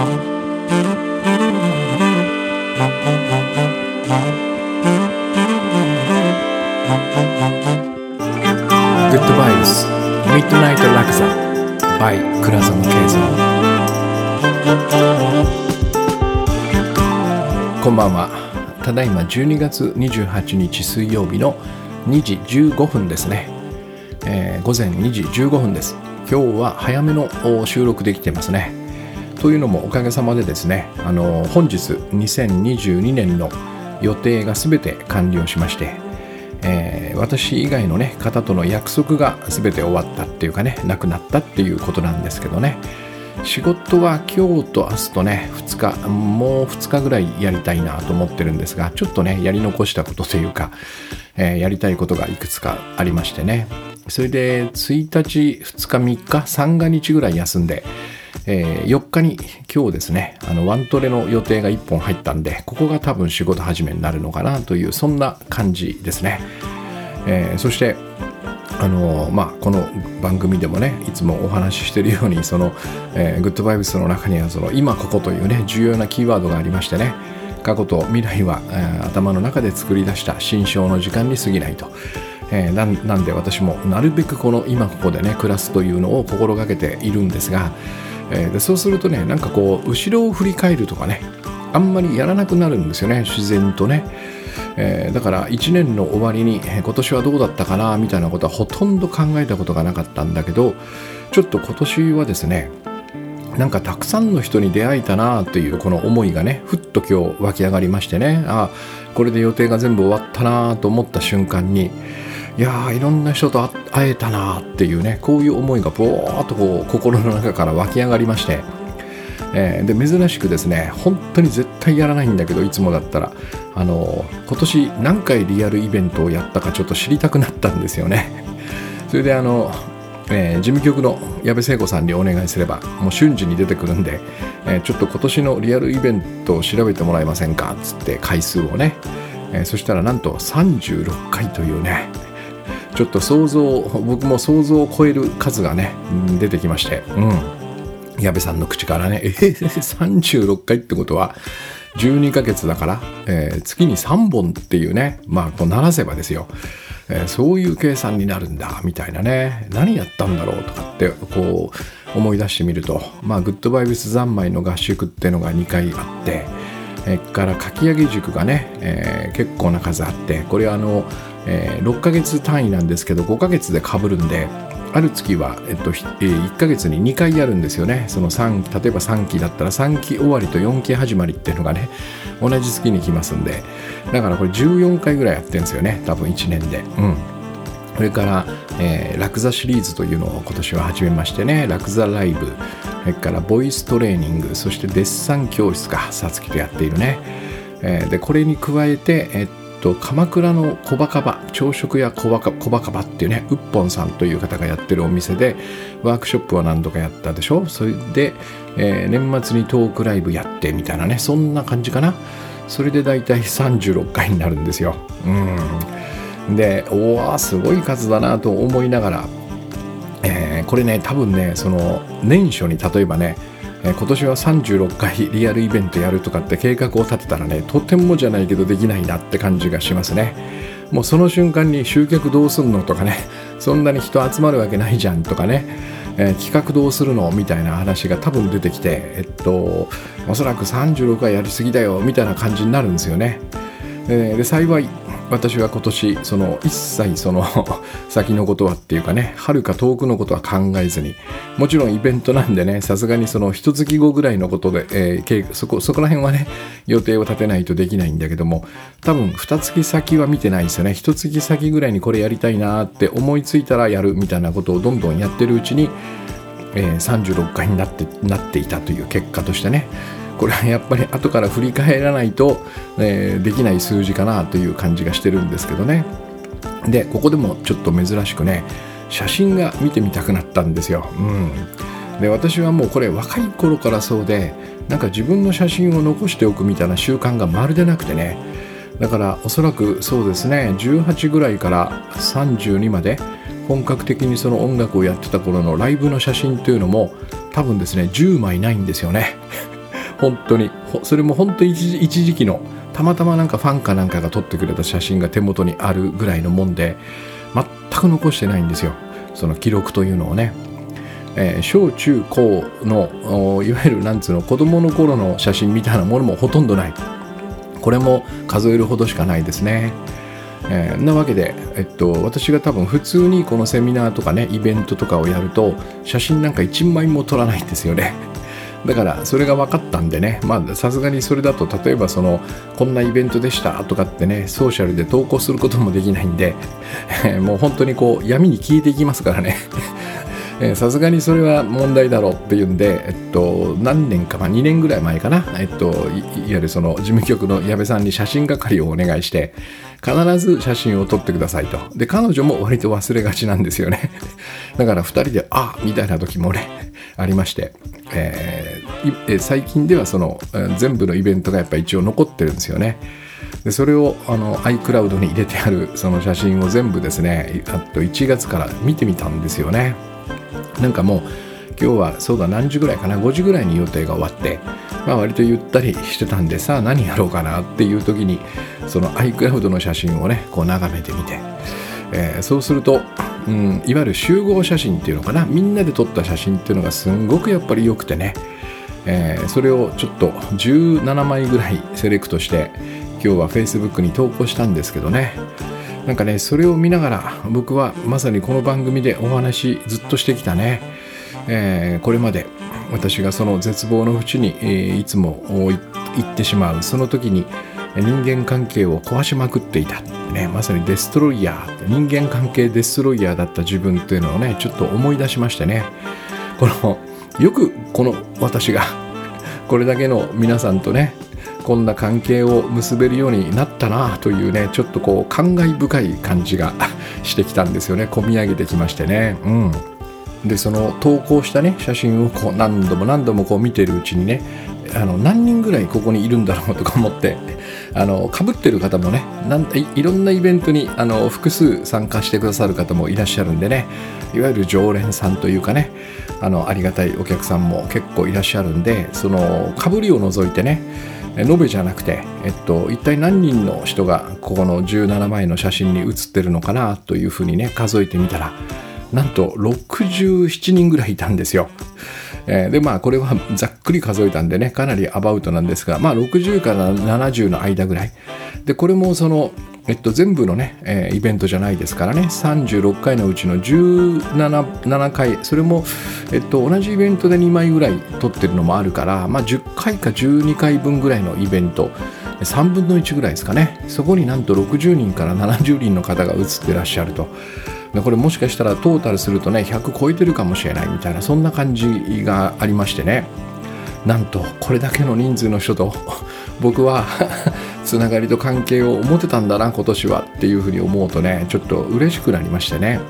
グッドバイブスミッドナイトラクザ by 倉園慶三こんばんはただいま12月28日水曜日の2時15分ですね、えー午前2時15分です。今日は早めのお収録できてますね。というのもおかげさまでですねあの本日2022年の予定が全て完了しましてえー私以外の、ね、方との約束が全て終わったっていうかねなくなったっていうことなんですけどね。仕事は今日と明日とね2日もう2日ぐらいやりたいなと思ってるんですがちょっとねやり残したことというか、えーやりたいことがいくつかありましてね。それで1日2日3日三が日ぐらい休んでえー4日に今日ですねあのワントレの予定が1本入ったんでここが多分仕事始めになるのかなというそんな感じですね、えーそしてあのまあ、この番組でもねいつもお話ししてるようにその、えーグッドバイブスの中にはその今ここというね重要なキーワードがありましてね過去と未来は、えー頭の中で作り出した心象の時間に過ぎないと、えーななんで私もなるべくこの今ここでね暮らすというのを心がけているんですが、えーでそうするとねなんかこう後ろを振り返るとかねあんまりやらなくなるんですよね自然とね、えーだから1年の終わりに今年はどうだったかなみたいなことはほとんど考えたことがなかったんだけどちょっと今年はですねなんかたくさんの人に出会えたなというこの思いがねふっと今日湧き上がりましてね。あこれで予定が全部終わったなと思った瞬間にいやーいろんな人と会えたなっていうねこういう思いがぼーっとこう心の中から湧き上がりまして、えーで珍しくですね本当に絶対やらないんだけどいつもだったらあの今年何回リアルイベントをやったかちょっと知りたくなったんですよね。それであの、えー事務局の矢部聖子さんにお願いすればもう瞬時に出てくるんで、えーちょっと今年のリアルイベントを調べてもらえませんかっつって回数をね、えーそしたらなんと36回というねちょっと想像僕も想像を超える数がね出てきまして。うん。矢部さんの口からね、えー、36回ってことは12ヶ月だから、えー月に3本っていうねまあこう鳴らせばですよ、えーそういう計算になるんだみたいなね。何やったんだろうとかってこう思い出してみると。まあグッドバイブス三昧の合宿っていうのが2回あってえーからかき上げ塾がね、えー結構な数あってこれあの、えー6ヶ月単位なんですけど5ヶ月でかぶるんである月は、えっと1ヶ月に2回やるんですよね。その3例えば3期だったら3期終わりと4期始まりっていうのがね同じ月に来ますんで。だからこれ14回ぐらいやってるんですよね多分1年で。うん。それから、えーラクザシリーズというのを今年は始めましてね、ラクザライブ、それからボイストレーニング、そしてデッサン教室か、さつきとやっているね。えーで、これに加えて、えっと、鎌倉の小バカバ、朝食屋小バカ小バカバっていうね、うっぽんさんという方がやってるお店で、ワークショップは何度かやったでしょ？それで、えー年末にトークライブやってみたいなね、そんな感じかな。それで大体36回になるんですよ。うん。でおおすごい数だなと思いながら、えーこれね多分ねその年初に例えばね、えー今年は36回リアルイベントやるとかって計画を立てたらねとてもじゃないけどできないなって感じがしますね。もうその瞬間に集客どうすんのとかねそんなに人集まるわけないじゃんとかね、えー企画どうするのみたいな話が多分出てきてえっとおそらく36回やりすぎだよみたいな感じになるんですよね。えーで幸い私は今年その一切その 先のことはっていうかね遥か遠くのことは考えずにもちろんイベントなんでねさすがにその一月後ぐらいのことで、えーそこそこら辺はね予定を立てないとできないんだけども多分二月先は見てないですよね。一月先ぐらいにこれやりたいなって思いついたらやるみたいなことをどんどんやってるうちにえー36回になってなっていたという結果としてね。これはやっぱり後から振り返らないと、えーできない数字かなという感じがしてるんですけどね。でここでもちょっと珍しくね写真が見てみたくなったんですよ、うん、で私はもうこれ若い頃からそうでなんか自分の写真を残しておくみたいな習慣がまるでなくてねだからおそらくそうですね18ぐらいから32まで本格的にその音楽をやってた頃のライブの写真というのも多分ですね10枚ないんですよね。本当に。それも本当一一時期のたまたまなんかファンかなんかが撮ってくれた写真が手元にあるぐらいのもんで全く残してないんですよ。その記録というのをね、えー、小中高のいわゆるなんつうの子供の頃の写真みたいなものもほとんどない。これも数えるほどしかないですね。えー、なわけで、えっと、私が多分普通にこのセミナーとかねイベントとかをやると写真なんか1枚も撮らないんですよね。だからそれが分かったんでね。まあさすがにそれだと例えばそのこんなイベントでしたとかってねソーシャルで投稿することもできないんで もう本当にこう闇に消えていきますからね。さすがにそれは問題だろうっていうんで、えっと、何年か、まあ、2年ぐらい前かな、えっと、いわゆるその事務局の矢部さんに写真係をお願いして、必ず写真を撮ってくださいと。で、彼女も割と忘れがちなんですよね。だから2人で、あみたいな時もね、ありまして、えー、最近ではその全部のイベントがやっぱ一応残ってるんですよね。でそれをあの iCloud に入れてあるその写真を全部ですねあと1月から見てみたんですよねなんかもう今日はそうだ何時ぐらいかな5時ぐらいに予定が終わって、まあ、割とゆったりしてたんでさあ何やろうかなっていう時にその iCloud の写真をねこう眺めてみて、えー、そうすると、うん、いわゆる集合写真っていうのかなみんなで撮った写真っていうのがすんごくやっぱり良くてね、えー、それをちょっと17枚ぐらいセレクトして今日は Facebook に投稿したんですけどねなんかねそれを見ながら僕はまさにこの番組でお話ずっとしてきたね、えー、これまで私がその絶望の淵に、えー、いつも行ってしまう。その時に人間関係を壊しまくっていた、ね、まさにデストロイヤー。人間関係デストロイヤーだった自分っていうのをねちょっと思い出しましてね。このよくこの私がこれだけの皆さんとねこんな関係を結べるようになったなというねちょっとこう感慨深い感じがしてきたんですよね。込み上げてきましてね。うん。でその投稿したね写真をこう何度も何度もこう見てるうちにねあの何人ぐらいここにいるんだろうとか思って あのかぶってる方もねなんいいろんなイベントにあの複数参加してくださる方もいらっしゃるんでねいわゆる常連さんというかねあのありがたいお客さんも結構いらっしゃるんでそのかぶりを除いてね延べじゃなくて、えっと、一体何人の人がここの17枚の写真に写ってるのかなというふうにね数えてみたらなんと67人ぐらいいたんですよ。えー、でまあこれはざっくり数えたんでねかなりアバウトなんですがまあ60から70の間ぐらいでこれもそのえっと、全部のね、えー、イベントじゃないですからね36回のうちの 17, 7回それも、えっと、同じイベントで2枚ぐらい撮ってるのもあるから、まあ、10回か12回分ぐらいのイベント3分の1ぐらいですかねそこになんと60人から70人の方が映ってらっしゃると。これもしかしたらトータルするとね100超えてるかもしれないみたいなそんな感じがありましてねなんとこれだけの人数の人と僕は つながりと関係を持てたんだな今年はっていうふうに思うとねちょっと嬉しくなりましてね。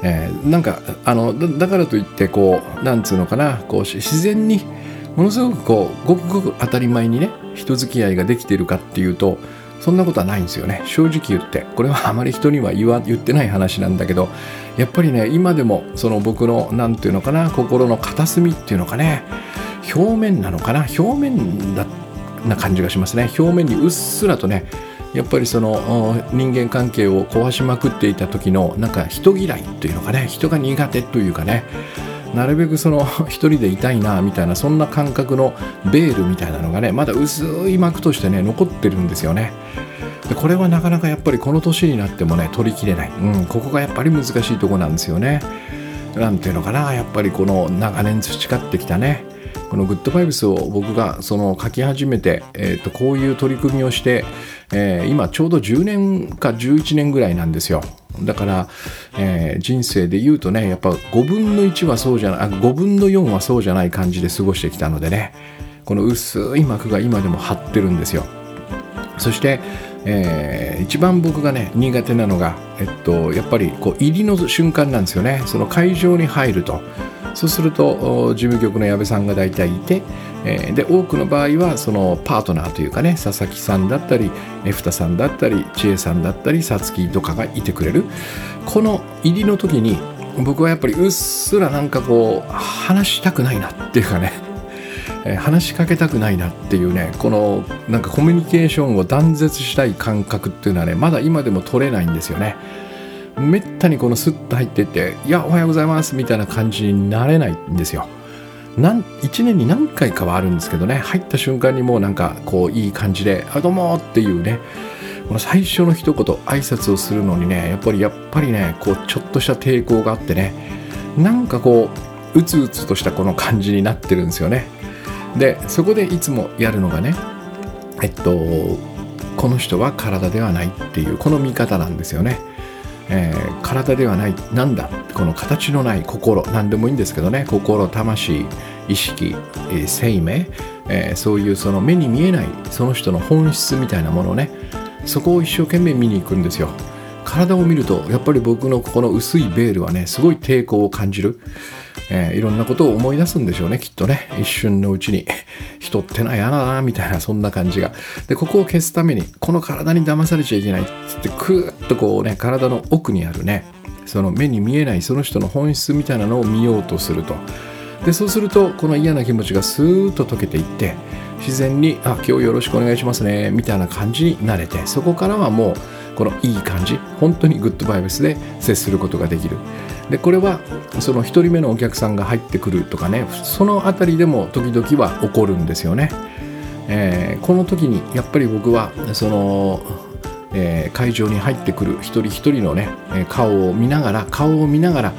えー、なんかあのだからといってこうなんつうのかなこう自然にものすごくこうごくごく当たり前にね人付き合いができてるかっていうとそんなことはないんですよね。正直言って。これはあまり人には言わ言ってない話なんだけどやっぱりね今でもその僕の何て言うのかな心の片隅っていうのかね表面なのかな表面だな感じがしますね。表面にうっすらとねやっぱりその人間関係を壊しまくっていた時のなんか人嫌いというのかね人が苦手というかねなるべくその 一人でいたいなみたいなそんな感覚のベールみたいなのがねまだ薄い膜としてね残ってるんですよね。でこれはなかなかやっぱりこの年になってもね取りきれない、うん、ここがやっぱり難しいとこなんですよね。なんていうのかなやっぱりこの長年培ってきたねこのグッドバイブスを僕がその書き始めて、えー、とこういう取り組みをして、えー、今ちょうど10年か11年ぐらいなんですよ。だから、えー、人生で言うとねやっぱ5分の1はそうじゃない5分の4はそうじゃない感じで過ごしてきたのでね。この薄い膜が今でも張ってるんですよ。そして、えー、一番僕がね苦手なのが、えっと、やっぱりこう入りの瞬間なんですよね。その会場に入ると。そうすると事務局の矢部さんが大体いて、えー、で多くの場合はそのパートナーというかね佐々木さんだったりエフタさんだったり千恵さんだったりさつきとかがいてくれる。この入りの時に僕はやっぱりうっすらなんかこう話したくないなっていうかね。話しかけたくないなっていうねこのなんかコミュニケーションを断絶したい感覚っていうのはねまだ今でも取れないんですよね。めったにこのスッと入ってって「いやおはようございます」みたいな感じになれないんですよ。なん1年に何回かはあるんですけどね入った瞬間にもうなんかこういい感じで「あどうも」っていうねこの最初の一言挨拶をするのにねやっぱりやっぱりねこうちょっとした抵抗があってねなんかこううつうつとしたこの感じになってるんですよね。でそこでいつもやるのがねえっとこの人は体ではないっていうこの見方なんですよね、えー、体ではないなんだこの形のない心何でもいいんですけどね。心魂意識、えー、生命、えー、そういうその目に見えないその人の本質みたいなものをねそこを一生懸命見に行くんですよ。体を見るとやっぱり僕のここの薄いベールはねすごい抵抗を感じる、えー、いろんなことを思い出すんでしょうねきっとね。一瞬のうちに。人ってのは嫌だなみたいなそんな感じが。でここを消すためにこの体に騙されちゃいけないっつってクーッとこうね体の奥にあるねその目に見えないその人の本質みたいなのを見ようとすると。でそうするとこの嫌な気持ちがスーッと溶けていって自然に「あ今日よろしくお願いしますね」みたいな感じになれてそこからはもうこのいい感じ本当にグッドバイブスで接することができる。でこれはその1人目のお客さんが入ってくるとかねその辺りでも時々は起こるんですよね、えー、この時にやっぱり僕はその、えー、会場に入ってくる一人一人のね顔を見ながら顔を見ながら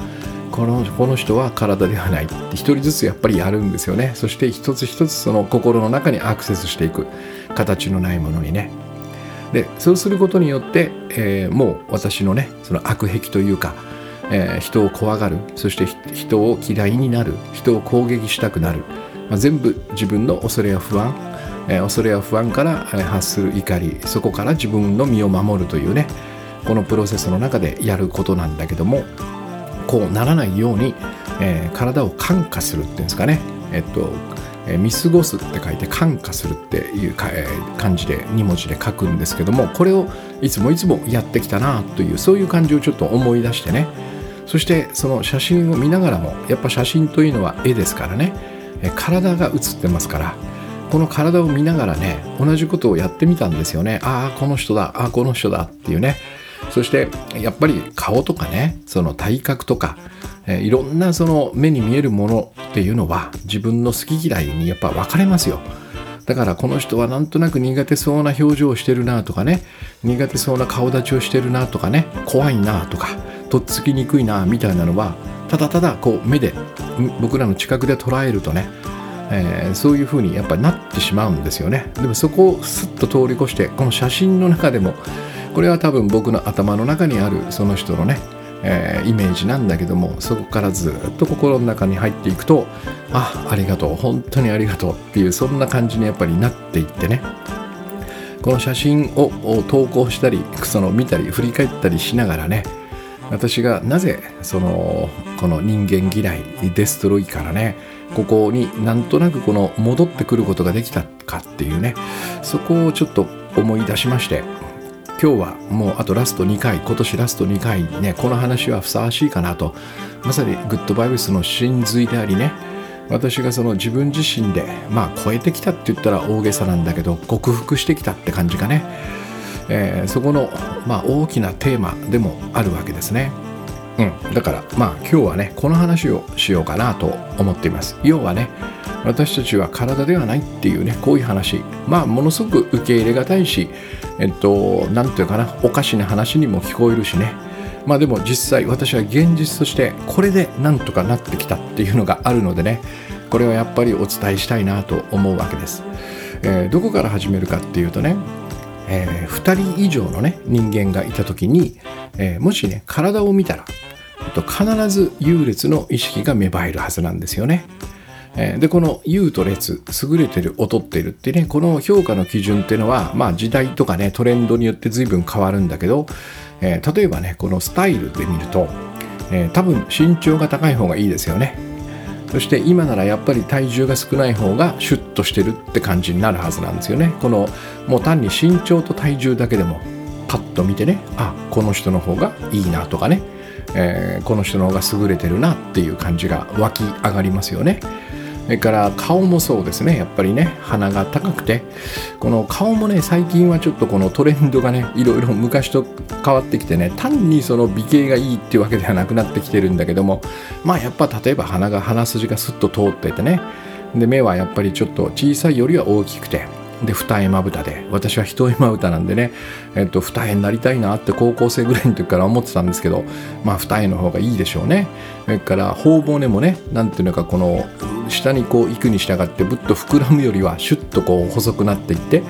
このこの人は体ではない。って一人ずつやっぱりやるんですよね。そして一つ一つその心の中にアクセスしていく。形のないものにね。でそうすることによって、えー、もう私のねその悪癖というか、えー、人を怖がるそして人を嫌いになる人を攻撃したくなる、まあ、全部自分の恐れや不安、えー、恐れや不安から発する怒りそこから自分の身を守るというねこのプロセスの中でやることなんだけどもこうならないように、えー、体を感化するっていうんですかね、えっとえ、見過ごすって書いて感化するっていうか、えー、漢字で2文字で書くんですけどもこれをいつもいつもやってきたなというそういう感じをちょっと思い出してね。そしてその写真を見ながらもやっぱ写真というのは絵ですからね、え、体が写ってますからこの体を見ながらね同じことをやってみたんですよね。ああこの人だああこの人だっていうね。そしてやっぱり顔とかねその体格とか、え、いろんなその目に見えるものっていうのは自分の好き嫌いにやっぱ分かれますよ。だからこの人はなんとなく苦手そうな表情をしてるなとかね。苦手そうな顔立ちをしてるなとかね。怖いなとか。とっつきにくいなみたいなのはただただこう目で僕らの近くで捉えるとね、えー、そういう風にやっぱなってしまうんですよね。でもそこをスッと通り越してこの写真の中でもこれは多分僕の頭の中にあるその人のね、えー、イメージなんだけどもそこからずっと心の中に入っていくとあありがとう本当にありがとうっていうそんな感じにやっぱりなっていってね。この写真を投稿したりその見たり振り返ったりしながらね私がなぜそのこの人間嫌いデストロイからねここになんとなくこの戻ってくることができたかっていうねそこをちょっと思い出しまして今日はもうあとラスト2回今年ラスト2回ねこの話はふさわしいかなとまさにグッドバイブスの真髄でありね私がその自分自身でまあ超えてきたって言ったら大げさなんだけど克服してきたって感じかね、えー、そこの、まあ、大きなテーマでもあるわけですね。うん、だからまあ今日はねこの話をしようかなと思っています。要はね私たちは体ではないっていうねこういう話。まあものすごく受け入れがたいしえっと何ていうかなおかしな話にも聞こえるしね。まあでも実際私は現実としてこれでなんとかなってきたっていうのがあるのでねこれはやっぱりお伝えしたいなと思うわけです、えー、どこから始めるかっていうとね、えー、2人以上のね人間がいた時に、えー、もしね体を見たらえっと必ず優劣の意識が芽生えるはずなんですよね。でこの優と劣優れてる劣ってるってねこの評価の基準っていうのは、まあ、時代とかねトレンドによって随分変わるんだけど、えー、例えばねこのスタイルで見ると、え、多分身長が高い方がいいですよねそして今ならやっぱり体重が少ない方がシュッとしてるって感じになるはずなんですよねこのもう単に身長と体重だけでもパッと見てねあこの人の方がいいなとかねえー、この人の方が優れてるなっていう感じが湧き上がりますよね。それから顔もそうですね。やっぱりね鼻が高くて。この顔もね最近はちょっとこのトレンドがねいろいろ昔と変わってきてね単にその美形がいいっていうわけではなくなってきてるんだけどもまあやっぱ例えば鼻が鼻筋がスッと通っててねで目はやっぱりちょっと小さいよりは大きくてで二重まぶたで。私は一重まぶたなんでね、えっと、二重になりたいなって高校生ぐらいの時から思ってたんですけどまあ二重の方がいいでしょうね。それから頬骨もねなんていうのかこの下にこう行くに従ってぶっと膨らむよりはシュッとこう細くなっていって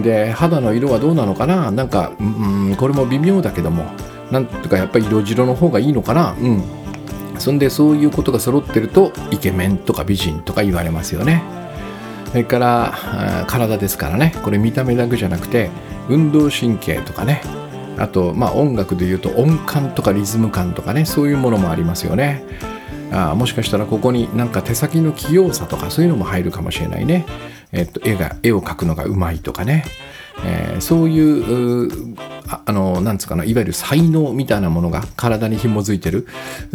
で肌の色はどうなのかな？なんかうんこれも微妙だけどもなんとかやっぱり色白の方がいいのかな？うん。そんでそういうことが揃ってるとイケメンとか美人とか言われますよね。それから体ですからね。これ見た目だけじゃなくて運動神経とかね。あとまあ音楽でいうと音感とかリズム感とかね。そういうものもありますよね。あもしかしたらここになんか手先の器用さとかそういうのも入るかもしれないね、えっと、絵が絵を描くのがうまいとかね、えー、そういうあのなんつうかないわゆる才能みたいなものが体に紐づいてる。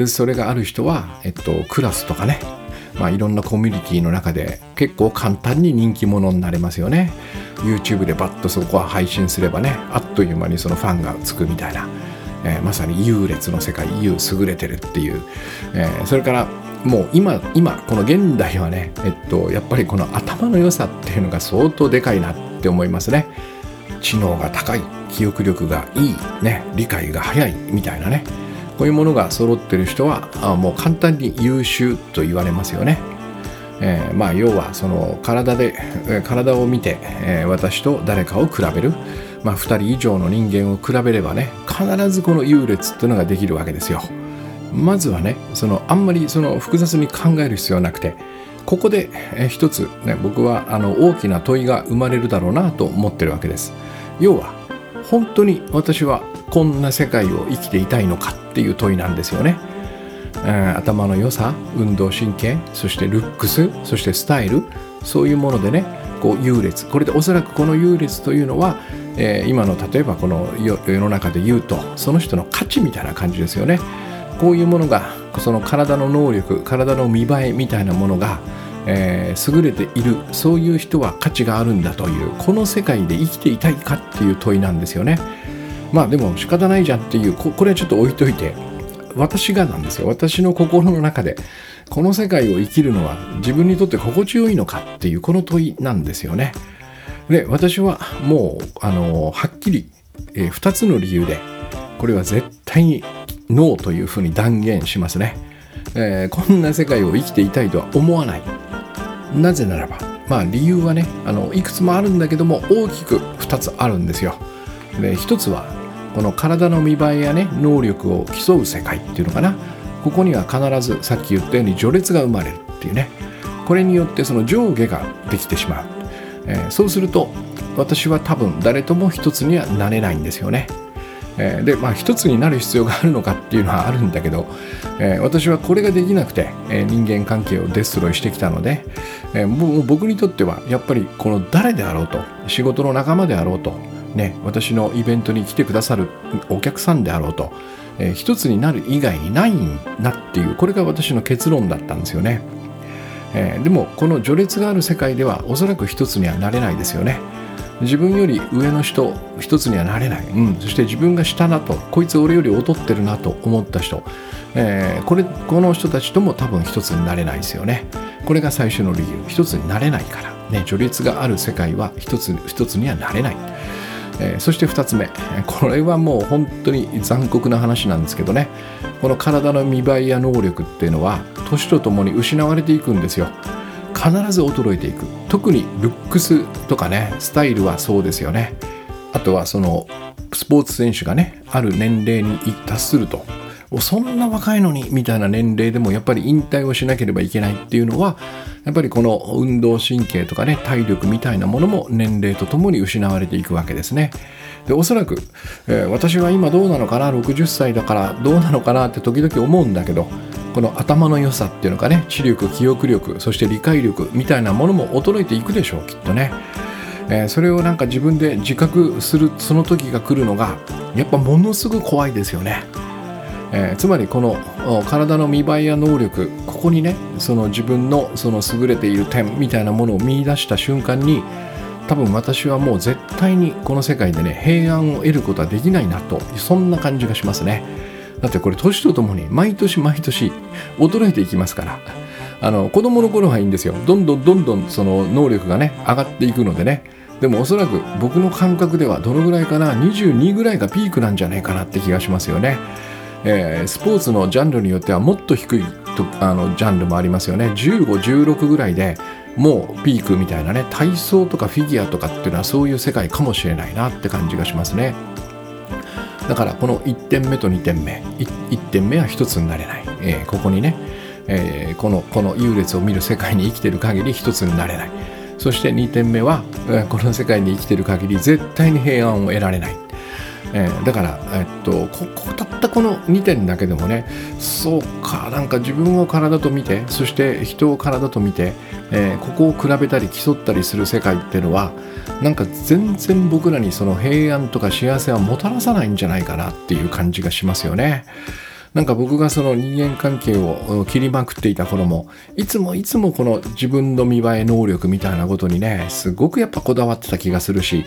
それがある人は、えっと、クラスとかね。まあ、いろんなコミュニティの中で結構簡単に人気者になれますよね。YouTube でバッとそこは配信すればねあっという間にそのファンがつくみたいな、えー、まさに優劣の世界優優れてるっていう、えー、それからもう今今この現代はねえっとやっぱりこの頭の良さっていうのが相当でかいなって思いますね。知能が高い記憶力がいいね理解が早いみたいなね。こういうものが揃ってる人はあもう簡単に優秀と言われますよね。えー、まあ要はその体で、体を見て、えー、私と誰かを比べる、まあ、2人以上の人間を比べればね必ずこの優劣っていうのができるわけですよ。まずはねそのあんまりその複雑に考える必要はなくてここで、えー、一つ、ね、僕はあの大きな問いが生まれるだろうなと思ってるわけです。要は本当に私はこんな世界を生きていたいのかっていう問いなんですよね。頭の良さ運動神経そしてルックスそしてスタイルそういうものでねこう優劣これでおそらくこの優劣というのは、えー、今の例えばこの世の中で言うとその人の価値みたいな感じですよねこういうものがその体の能力体の見栄えみたいなものが、えー、優れているそういう人は価値があるんだというこの世界で生きていたいかっていう問いなんですよね。まあでも仕方ないじゃんっていうこれはちょっと置いといて私がなんですよ私の心の中でこの世界を生きるのは自分にとって心地よいのかっていうこの問いなんですよね。で私はもうあのはっきり、えー、2つの理由でこれは絶対にノーというふうに断言しますね。えー、こんな世界を生きていたいとは思わない。なぜならばまあ理由はねあのいくつもあるんだけども大きく2つあるんですよ。で1つはこの体の見栄えやね能力を競う世界っていうのかな。ここには必ずさっき言ったように序列が生まれるっていうね。これによってその上下ができてしまう、えー、そうすると私は多分誰とも一つにはなれないんですよね、えー、でまあ一つになる必要があるのかっていうのはあるんだけど、えー、私はこれができなくて、え人間関係をデストロイしてきたので、えもう僕にとってはやっぱりこの誰であろうと仕事の仲間であろうとね、私のイベントに来てくださるお客さんであろうと、えー、一つになる以外にないんだっていうこれが私の結論だったんですよね、えー、でもこの序列がある世界ではおそらく一つにはなれないですよね。自分より上の人一つにはなれない、うん、そして自分が下だとこいつ俺より劣ってるなと思った人、えー、これこの人たちとも多分一つになれないですよね。これが最初の理由。一つになれないから。ね序列がある世界は一つ一つにはなれない。えー、そして2つ目。これはもう本当に残酷な話なんですけどね。この体の見栄えや能力っていうのは年とともに失われていくんですよ。必ず衰えていく。特にルックスとかねスタイルはそうですよね。あとはそのスポーツ選手がねある年齢に達すると。そんな若いのにみたいな年齢でもやっぱり引退をしなければいけないっていうのはやっぱりこの運動神経とかね体力みたいなものも年齢とともに失われていくわけですね。でおそらく、えー、私は今どうなのかな60歳だからどうなのかなって時々思うんだけどこの頭の良さっていうのかね知力記憶力そして理解力みたいなものも衰えていくでしょうきっとね。えー、それをなんか自分で自覚するその時が来るのがやっぱものすごく怖いですよね。えー、つまりこの体の見栄えや能力ここにねその自分のその優れている点みたいなものを見出した瞬間に多分私はもう絶対にこの世界でね平安を得ることはできないなとそんな感じがしますね。だってこれ年とともに毎年毎年衰えていきますから。あの子供の頃はいいんですよ。どんどんどんどんその能力がね上がっていくのでね。でもおそらく僕の感覚ではどのぐらいかな22ぐらいがピークなんじゃないかなって気がしますよね、えー、スポーツのジャンルによってはもっと低いとあのジャンルもありますよね。1516ぐらいでもうピークみたいなね体操とかフィギュアとかっていうのはそういう世界かもしれないなって感じがしますね。だからこの1点目と2点目。1, 点目は1つになれない、えー、ここにね、えー、このこの優劣を見る世界に生きてる限り1つになれない。そして2点目は、えー、この世界に生きてる限り絶対に平安を得られない。えー、だから、えっと、ここたったこの2点だけでもねそうかなんか自分を体と見てそして人を体と見て、えー、ここを比べたり競ったりする世界っていうのはなんか全然僕らにその平安とか幸せはもたらさないんじゃないかなっていう感じがしますよね。なんか僕がその人間関係を切りまくっていた頃もいつもいつもこの自分の見栄え能力みたいなことにねすごくやっぱこだわってた気がするし、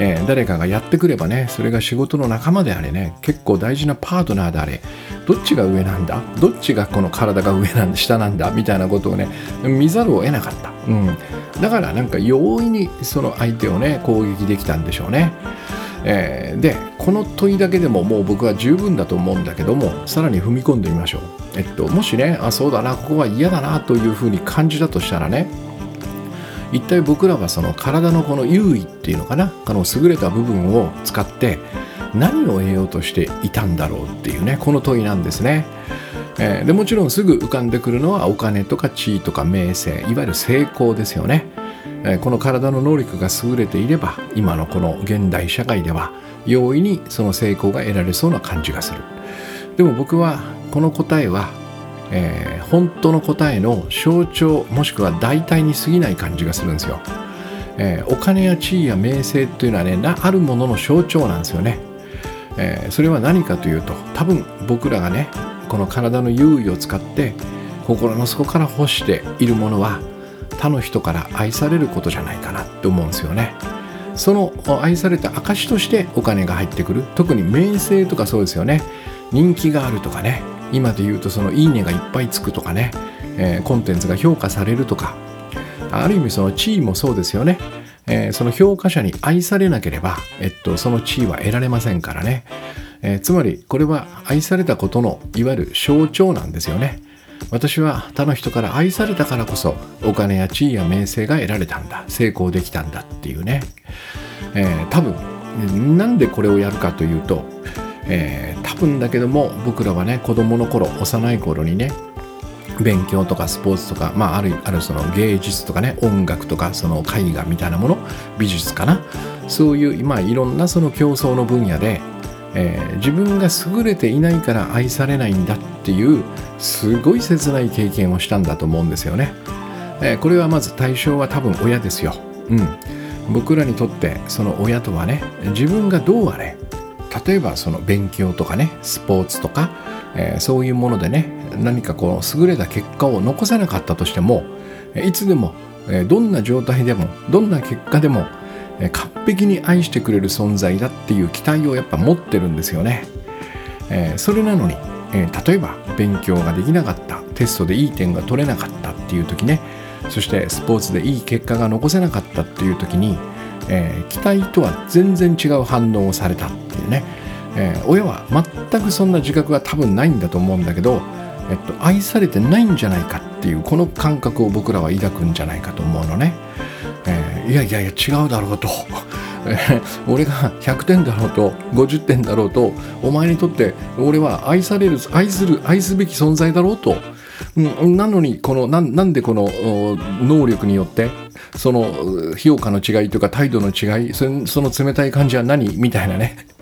えー、誰かがやってくればねそれが仕事の仲間であれね結構大事なパートナーであれどっちが上なんだどっちがこの体が上なんだ下なんだみたいなことをね見ざるを得なかった、うん、だからなんか容易にその相手をね攻撃できたんでしょうね。えー、でこの問いだけでももう僕は十分だと思うんだけどもさらに踏み込んでみましょう、えっと、もしねあそうだなここは嫌だなというふうに感じたとしたらね一体僕らはその体のこの優位っていうのかなこの優れた部分を使って何を得ようとしていたんだろうっていうねこの問いなんですね。えー、でもちろんすぐ浮かんでくるのはお金とか地位とか名声いわゆる成功ですよね。えこの体の能力が優れていれば今のこの現代社会では容易にその成功が得られそうな感じがする。でも僕はこの答えは、えー、本当の答えの象徴もしくは代替に過ぎない感じがするんですよ、えー、お金や地位や名声っていうのはねあるものの象徴なんですよね、えー、それは何かというと多分僕らがねこの体の優位を使って心の底から欲しているものは他の人から愛されることじゃないかなって思うんですよね。その愛された証としてお金が入ってくる。特に名声とかそうですよね。人気があるとかね。今で言うとそのいいねがいっぱいつくとかね、えー、コンテンツが評価されるとか。ある意味その地位もそうですよね、えー、その評価者に愛されなければ、えっと、その地位は得られませんからね、えー、つまりこれは愛されたことのいわゆる象徴なんですよね。私は他の人から愛されたからこそお金や地位や名声が得られたんだ。成功できたんだっていうね、えー、多分なんでこれをやるかというと、えー、多分だけども僕らはね子供の頃幼い頃にね勉強とかスポーツとか、まあ、あるあるその芸術とかね音楽とかその絵画みたいなもの美術かな。そういう、まあ、いろんなその競争の分野でえー、自分が優れていないから愛されないんだっていうすごい切ない経験をしたんだと思うんですよね、えー、これはまず対象は多分親ですよ、うん、僕らにとってその親とはね自分がどうあれ例えばその勉強とかねスポーツとか、えー、そういうものでね何かこう優れた結果を残せなかったとしてもいつでもどんな状態でもどんな結果でも完璧に愛してくれる存在だっていう期待をやっぱ持ってるんですよね。えー、それなのに、えー、例えば勉強ができなかったテストでいい点が取れなかったっていう時ねそしてスポーツでいい結果が残せなかったっていう時に、えー、期待とは全然違う反応をされたっていうね、え親は全くそんな自覚が多分ないんだと思うんだけど、えっと、愛されてないんじゃないかっていうこの感覚を僕らは抱くんじゃないかと思うのね。いやいやいや違うだろうと。俺が100点だろうと50点だろうとお前にとって俺は愛される愛する愛すべき存在だろうと、うん、なのにこのなんでこの能力によってその評価の違いとか態度の違いその冷たい感じは何？みたいなね。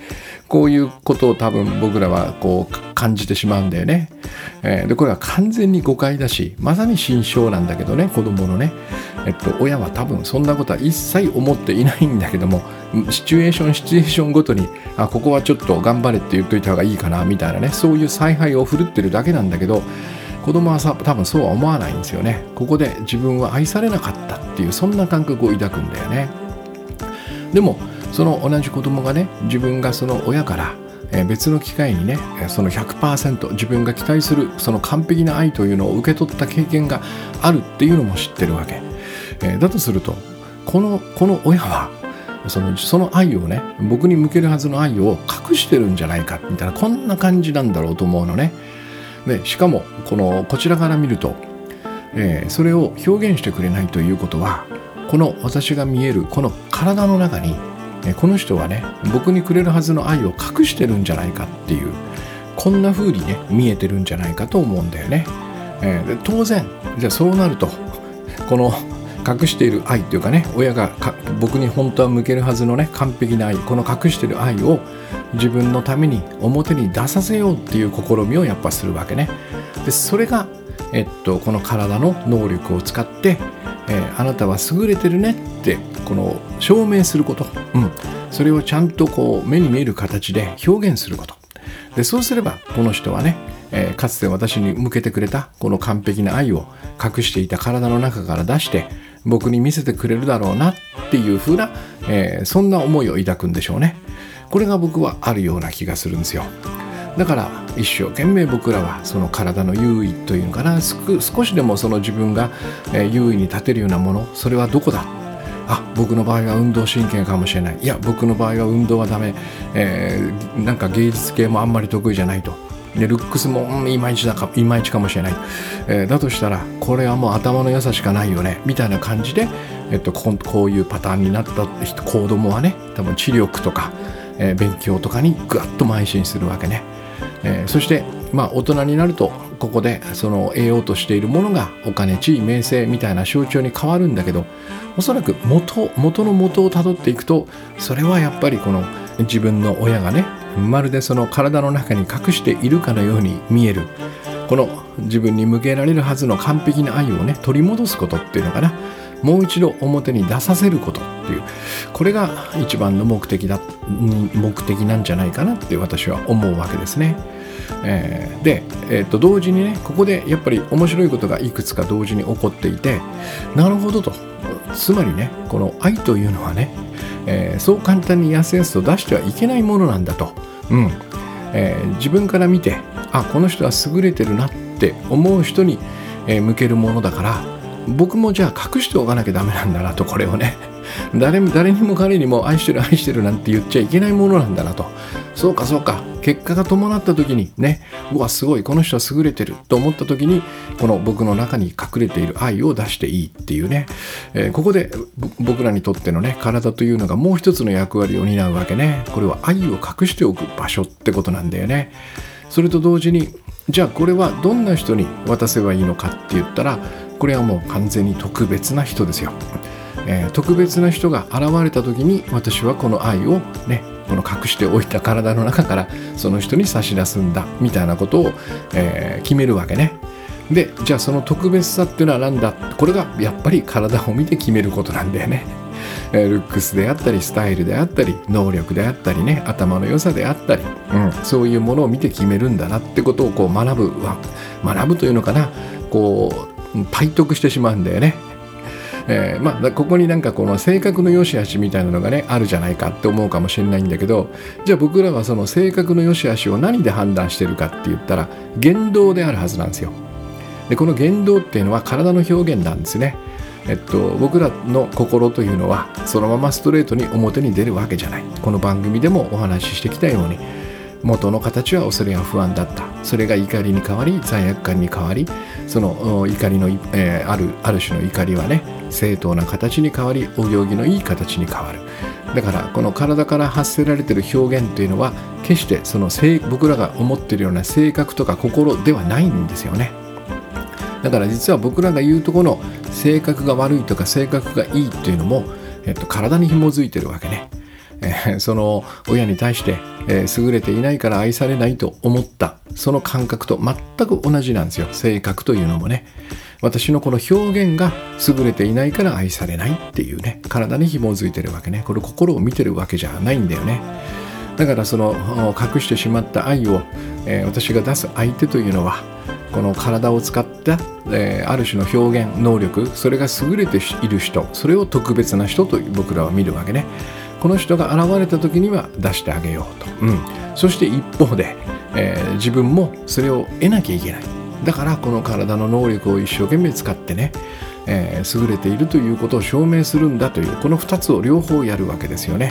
こういうことを多分僕らはこう感じてしまうんだよね。えー、でこれは完全に誤解だしまさに心象なんだけどね子供のね、えっと、親は多分そんなことは一切思っていないんだけどもシチュエーションシチュエーションごとにあここはちょっと頑張れって言っといた方がいいかなみたいなねそういう采配を振るってるだけなんだけど子供はさ多分そうは思わないんですよね。ここで自分は愛されなかったっていうそんな感覚を抱くんだよね。でもその同じ子供がね自分がその親から別の機会にねその100%自分が期待するその完璧な愛というのを受け取った経験があるっていうのも知ってるわけ。だとするとこのこの親はそのその愛をね僕に向けるはずの愛を隠してるんじゃないかみたいなこんな感じなんだろうと思うのね。でしかもこのこちらから見ると、えー、それを表現してくれないということはこの私が見えるこの体の中にこの人はね僕にくれるはずの愛を隠してるんじゃないかっていうこんな風にね見えてるんじゃないかと思うんだよね。えー、当然じゃあそうなるとこの隠している愛っていうかね親が僕に本当は向けるはずのね完璧な愛この隠してる愛を自分のために表に出させようっていう試みをやっぱするわけね。でそれが、えっと、この体の能力を使って、えー、あなたは優れてるねってこの証明すること、うん、それをちゃんとこう目に見える形で表現すること。でそうすればこの人はね、えー、かつて私に向けてくれたこの完璧な愛を隠していた体の中から出して僕に見せてくれるだろうなっていう風な、えー、そんな思いを抱くんでしょうね。これが僕はあるような気がするんですよだから一生懸命僕らはその体の優位というのかな。少しでもその自分が優位に立てるようなものそれはどこだ？あ僕の場合は運動神経かもしれない。いや僕の場合は運動はダメ、えー、なんか芸術系もあんまり得意じゃないと。でルックスも、うん、いまいちだかいまいちかもしれない、えー、だとしたらこれはもう頭の良さしかないよね。みたいな感じで、えっと、ここういうパターンになった人子供はね多分知力とか、えー、勉強とかにぐわっと邁進するわけね、えー、そしてまあ大人になるとここでその得ようとしているものがお金地位名声みたいな象徴に変わるんだけどおそらく元元の元をたどっていくとそれはやっぱりこの自分の親がねまるでその体の中に隠しているかのように見える。この自分に向けられるはずの完璧な愛をね取り戻すことっていうのかな。もう一度表に出させることっていう。これが一番の目的だ目的なんじゃないかなって私は思うわけですね。えー、で、えー、と同時にねここでやっぱり面白いことがいくつか同時に起こっていてなるほどと。つまりねこの愛というのはね、えー、そう簡単にやすやすと出してはいけないものなんだと、うん。えー、自分から見てあこの人は優れてるなって思う人に、え、向けるものだから僕もじゃあ隠しておかなきゃダメなんだなとこれをね。誰誰にも彼にも愛してる愛してるなんて言っちゃいけないものなんだなと。そうかそうか。結果が伴った時にねうわすごいこの人は優れてると思った時にこの僕の中に隠れている愛を出していいっていうね、えー、ここで僕らにとってのね体というのがもう一つの役割を担うわけね。これは愛を隠しておく場所ってことなんだよね。それと同時にじゃあこれはどんな人に渡せばいいのかって言ったらこれはもう完全に特別な人ですよ、えー、特別な人が現れた時に私はこの愛をねこの隠しておいた体の中からその人に差し出すんだみたいなことを、えー、決めるわけね。でじゃあその特別さっていうのは何だ？これがやっぱり体を見て決めることなんだよね。ルックスであったりスタイルであったり能力であったりね頭の良さであったり、うん、そういうものを見て決めるんだなってことをこう学ぶ学ぶというのかな？こう体得してしまうんだよね。えー、まあ、ここになんかこの性格の良し悪しみたいなのがねあるじゃないかって思うかもしれないんだけどじゃあ僕らはその性格の良し悪しを何で判断してるかって言ったら言動であるはずなんですよ。でこの言動っていうのは体の表現なんですね。えっと、僕らの心というのはそのままストレートに表に出るわけじゃないこの番組でもお話ししてきたように元の形は恐れや不安だった。それが怒りに変わり罪悪感に変わりその怒りの、えー、あるある種の怒りはね正当な形に変わりお行儀のいい形に変わる。だからこの体から発せられてる表現というのは決してその僕らが思ってるような性格とか心ではないんですよね。だから実は僕らが言うとこの性格が悪いとか性格がいいっていうのも、えっと、体に紐づいてるわけね。えその親に対して、え優れていないから愛されないと思った。その感覚と全く同じなんですよ。性格というのもね。私のこの表現が優れていないから愛されないっていうね。体に紐づいてるわけね。これ心を見てるわけじゃないんだよね。だからその隠してしまった愛を、えー、私が出す相手というのはこの体を使った、えー、ある種の表現能力それが優れている人それを特別な人と僕らは見るわけね。この人が現れた時には出してあげようと、うん、そして一方で、えー、自分もそれを得なきゃいけない。だからこの体の能力を一生懸命使ってね、えー、優れているということを証明するんだというこの2つを両方やるわけですよね。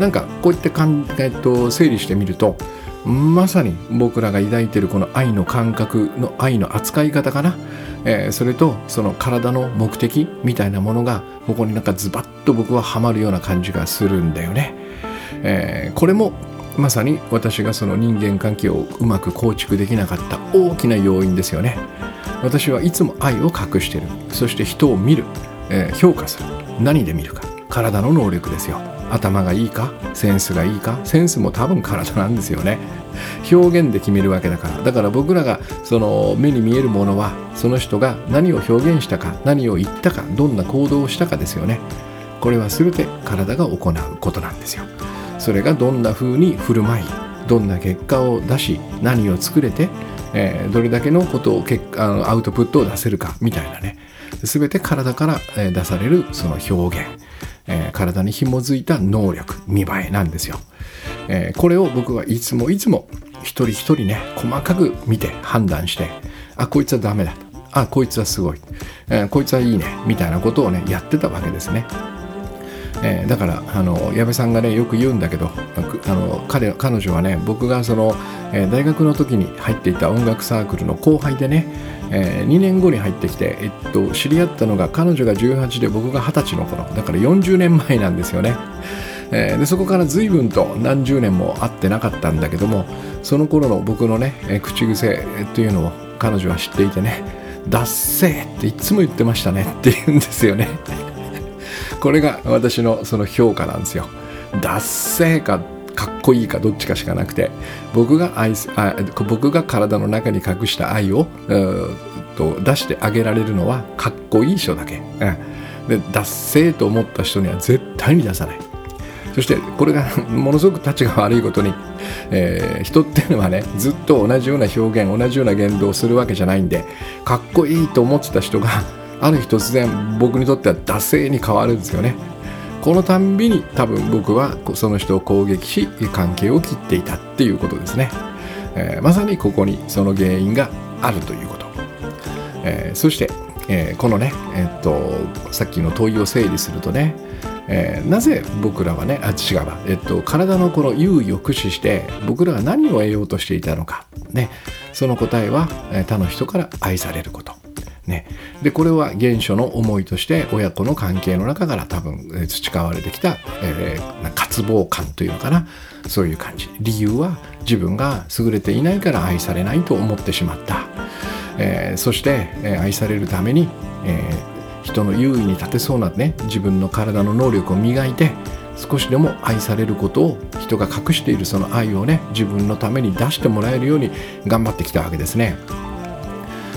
なんかこうやってかん、えっと、整理してみるとまさに僕らが抱いているこの愛の感覚の愛の扱い方かな、えー、それとその体の目的みたいなものがここになんかズバッと僕はハマるような感じがするんだよね、えー、これもまさに私がその人間関係をうまく構築できなかった大きな要因ですよね。私はいつも愛を隠してる。そして人を見る、えー、評価する。何で見るか。体の能力ですよ。頭がいいか？センスがいいか？センスも多分体なんですよね。表現で決めるわけだから。だから僕らがその目に見えるものはその人が何を表現したか何を言ったかどんな行動をしたかですよね。これは全て体が行うことなんですよ。それがどんな風に振る舞いどんな結果を出し何を作れて、えー、どれだけのことを結あのアウトプットを出せるかみたいなね。全て体から出されるその表現、えー、体に紐づいた能力見栄えなんですよ、えー、これを僕はいつもいつも一人一人ね細かく見て判断してあこいつはダメだ。あこいつはすごい、えー、こいつはいいね。みたいなことをねやってたわけですね。えー、だからあの矢部さんがねよく言うんだけどあの彼彼女はね僕がその、えー、大学の時に入っていた音楽サークルの後輩でね、えー、2年後に入ってきて、えっと、知り合ったのが彼女が18で僕が20歳の頃だから40年前なんですよね。えー、でそこから随分と何十年も会ってなかったんだけどもその頃の僕のね、えー、口癖っていうのを彼女は知っていてね「ダッセー」っていつも言ってましたねって言うんですよね。これが私のその評価なんですよ。ダッセーかかっこいいかどっちかしかなくて僕が愛あ僕が体の中に隠した愛をと出してあげられるのはかっこいい人だけ、うん、でダッセーと思った人には絶対に出さない。そしてこれが ものすごく立ちが悪いことに、えー、人っていうのはねずっと同じような表現同じような言動をするわけじゃないんでかっこいいと思ってた人がある日突然僕にとっては惰性に変わるんですよね。このたんびに多分僕はその人を攻撃し関係を切っていたっていうことですね、えー、まさにここにその原因があるということ、えー、そして、えー、このね、えっとさっきの問いを整理するとね、えなぜ僕らはねあ違うわ、えっと、体のこの優位を駆使して僕らが何を得ようとしていたのか、ね、その答えはえ他の人から愛されること。ね、でこれは原初の思いとして親子の関係の中から多分培われてきた、えー、渇望感というのかな。そういう感じ。理由は自分が優れていないから愛されないと思ってしまった、えー、そして、えー、愛されるために、え人の優位に立てそうなね自分の体の能力を磨いて少しでも愛されることを人が隠しているその愛をね自分のために出してもらえるように頑張ってきたわけですね。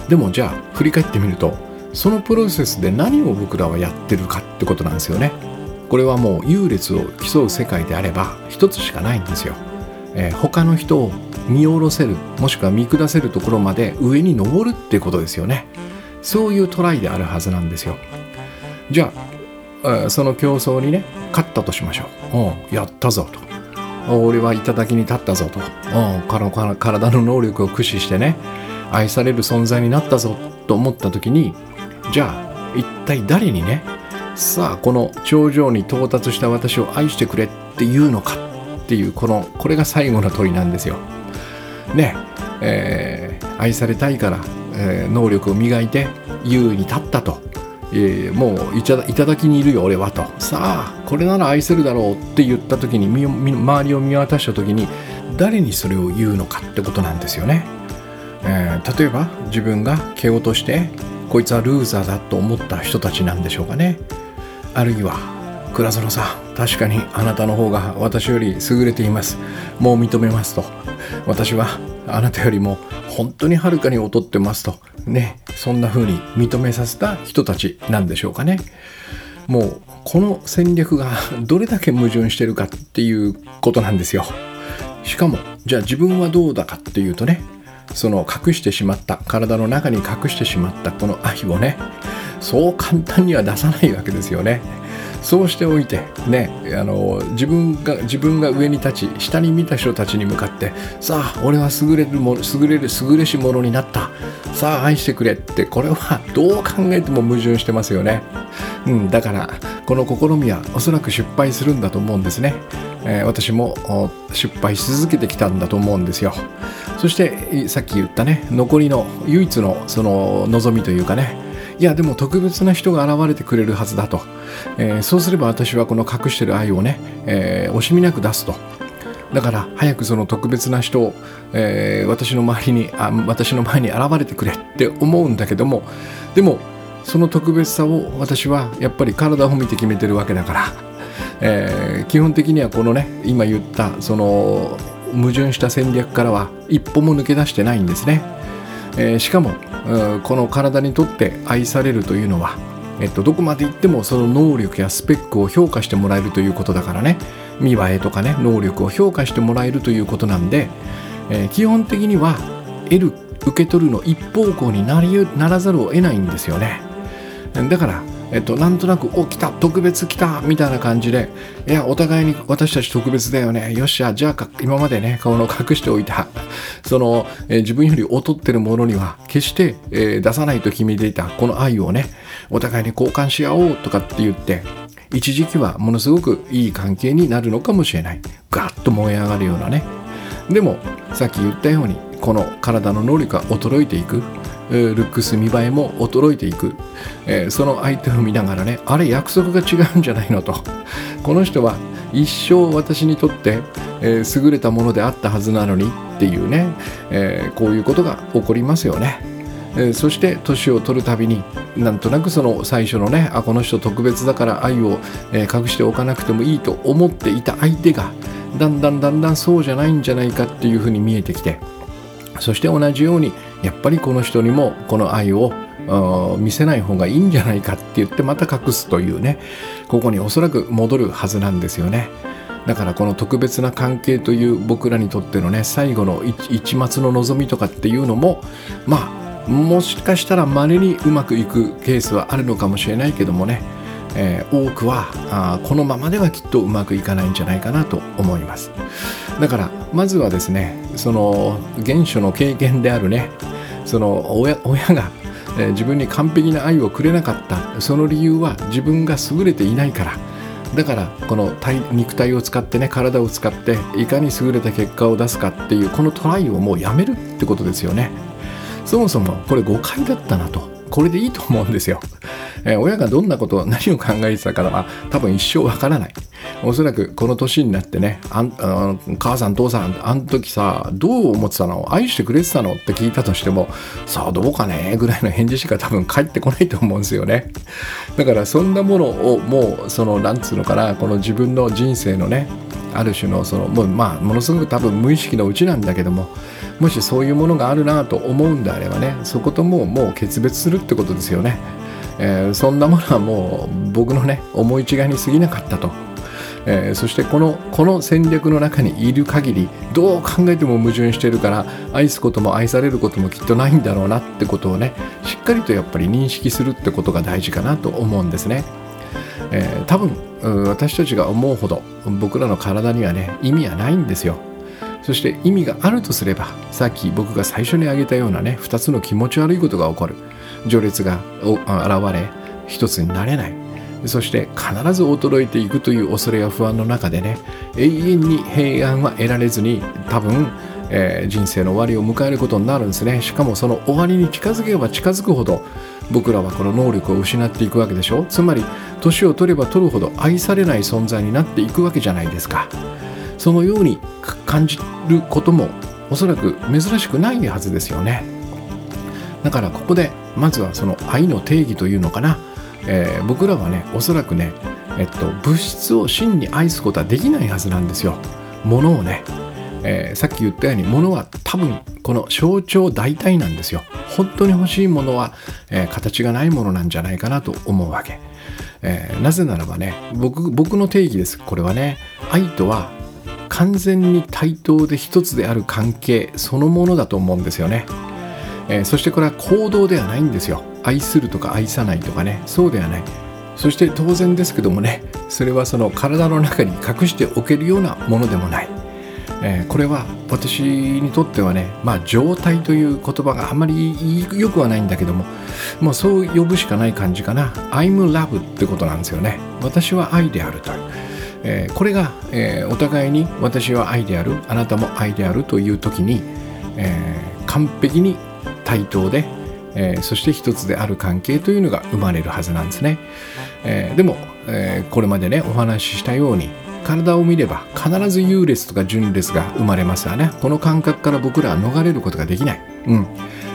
でもじゃあ振り返ってみるとそのプロセスで何を僕らはやってるかってことなんですよね。これはもう優劣を競う世界であれば一つしかないんですよ、えー、他の人を見下ろせるもしくは見下せるところまで上に登るってことですよね。そういうトライであるはずなんですよ。じゃあその競争にね勝ったとしましょう。うやったぞと。俺は頂に立ったぞと。体の能力を駆使してね。愛される存在になったぞと思った時にじゃあ一体誰にねさあこの頂上に到達した私を愛してくれっていうのかっていうこのこれが最後の問いなんですよ。ねえー、愛されたいから、えー、能力を磨いて優位に立ったと、えー、もういただきにいるよ俺はとさあこれなら愛せるだろうって言った時に周りを見渡した時に誰にそれを言うのかってことなんですよね。えー、例えば自分が蹴落としてこいつはルーザーだと思った人たちなんでしょうかね。あるいは倉園さん確かにあなたの方が私より優れています。もう認めますと。私はあなたよりも本当にはるかに劣ってますと。ね。そんな風に認めさせた人たちなんでしょうかね。もうこの戦略がどれだけ矛盾してるかっていうことなんですよ。しかもじゃあ自分はどうだかっていうとね。その隠してしまった体の中に隠してしまったこの愛をねそう簡単には出さないわけですよね。そうしておいてねあの自分が自分が上に立ち下に見た人たちに向かってさあ俺は優れるも優れる優れし者になった。さあ愛してくれってこれはどう考えても矛盾してますよね、うん、だからこの試みはおそらく失敗するんだと思うんですね、えー、私も失敗し続けてきたんだと思うんですよ。そしてさっき言ったね残りの唯一のその望みというかねいやでも特別な人が現れてくれるはずだと、えー、そうすれば私はこの隠してる愛をね、えー、惜しみなく出すと。だから早くその特別な人を、えー、私の周りにあ私の前に現れてくれって思うんだけどもでもその特別さを私はやっぱり体を見て決めてるわけだから、えー、基本的にはこのね今言ったその矛盾した戦略からは一歩も抜け出してないんですね、えー、しかもこの体にとって愛されるというのは、えっと、どこまで行ってもその能力やスペックを評価してもらえるということだからね。見栄えとかね能力を評価してもらえるということなんで、えー、基本的には得る受け取るの一方向になりならざるを得ないんですよね。だからえっと、なんとなく、お、来た、特別来た、みたいな感じで、いや、お互いに私たち特別だよね。よっしゃ、じゃあ、今までね、顔の隠しておいた、その、えー、自分より劣ってるものには、決して、えー、出さないと決めていた、この愛をね、お互いに交換し合おうとかって言って、一時期はものすごくいい関係になるのかもしれない。ガッと燃え上がるようなね。でも、さっき言ったように、この体の能力が衰えていく。ルックス見栄えも衰えていく、えー、その相手を見ながらねあれ約束が違うんじゃないのと。この人は一生私にとって、えー、優れたものであったはずなのにっていうね、えー、こういうことが起こりますよね。えそして年を取るたびになんとなくその最初のねあこの人特別だから愛を、隠しておかなくてもいいと思っていた相手がだんだんだんだんそうじゃないんじゃないかっていうふうに見えてきてそして同じようにやっぱりこの人にもこの愛を見せない方がいいんじゃないかって言ってまた隠すというね。ここにおそらく戻るはずなんですよね。だからこの特別な関係という僕らにとってのね最後の一末の望みとかっていうのもまあもしかしたら稀にうまくいくケースはあるのかもしれないけどもね、えー、多くはあこのままではきっとうまくいかないんじゃないかなと思います。だからまずはですねその原初の経験であるねその親親が自分に完璧な愛をくれなかったその理由は自分が優れていないから。だからこの体肉体を使ってね体を使っていかに優れた結果を出すかっていうこのトライをもうやめるってことですよね。そもそもこれ誤解だったなと。これでいいと思うんですよ。えー、親がどんなことを何を考えてたかは多分一生わからない。おそらくこの年になってねあんあ母さん父さんあの時さどう思ってたの？愛してくれてたの？って聞いたとしてもさあどうかね？ぐらいの返事しか多分返ってこないと思うんですよね。だからそんなものをもうそのなんつうのかな？この自分の人生のねある種のそのもうまあものすごく多分無意識のうちなんだけどももしそういうものがあるなと思うんであればねそことももう決別するってことですよね。えー、そんなものはもう僕のね思い違いに過ぎなかったと、えー、そしてこのこの戦略の中にいる限りどう考えても矛盾してるから愛すことも愛されることもきっとないんだろうなってことをねしっかりとやっぱり認識するってことが大事かなと思うんですね。えー、多分私たちが思うほど僕らの体にはね意味はないんですよ。そして意味があるとすればさっき僕が最初に挙げたようなね2つの気持ち悪いことが起こる。序列が現れ一つになれない。そして必ず衰えていくという恐れや不安の中でね永遠に平安は得られずに多分、えー、人生の終わりを迎えることになるんですね。しかもその終わりに近づけば近づくほど僕らはこの能力を失っていくわけでしょ。つまり年を取れば取るほど愛されない存在になっていくわけじゃないですか。そのように感じることもおそらく珍しくないはずですよね。だからここでまずはその愛の定義というのかな、えー、僕らはねおそらくね、えっと、物質を真に愛すことはできないはずなんですよ。物をね、えー、さっき言ったように物は多分この象徴代替なんですよ。本当に欲しいものは、えー、形がないものなんじゃないかなと思うわけ、えなぜならばね僕僕の定義です。これはね愛とは完全に対等で一つである関係そのものだと思うんですよね、えー、そしてこれは行動ではないんですよ。愛するとか愛さないとかね。そうではない。そして当然ですけどもねそれはその体の中に隠しておけるようなものでもない、えー、これは私にとってはねまあ状態という言葉があまりよくはないんだけどももうそう呼ぶしかない感じかな。I'm love ってことなんですよね。私は愛であるという、えー、これが、えー、お互いに私は愛であるあなたも愛であるという時に、え完璧に対等でえ、そして一つである関係というのが生まれるはずなんですね、え、でも、え、これまでねお話ししたように体を見れば必ず優劣とか順劣が生まれますわね。この感覚から僕らは逃れることができない、うん、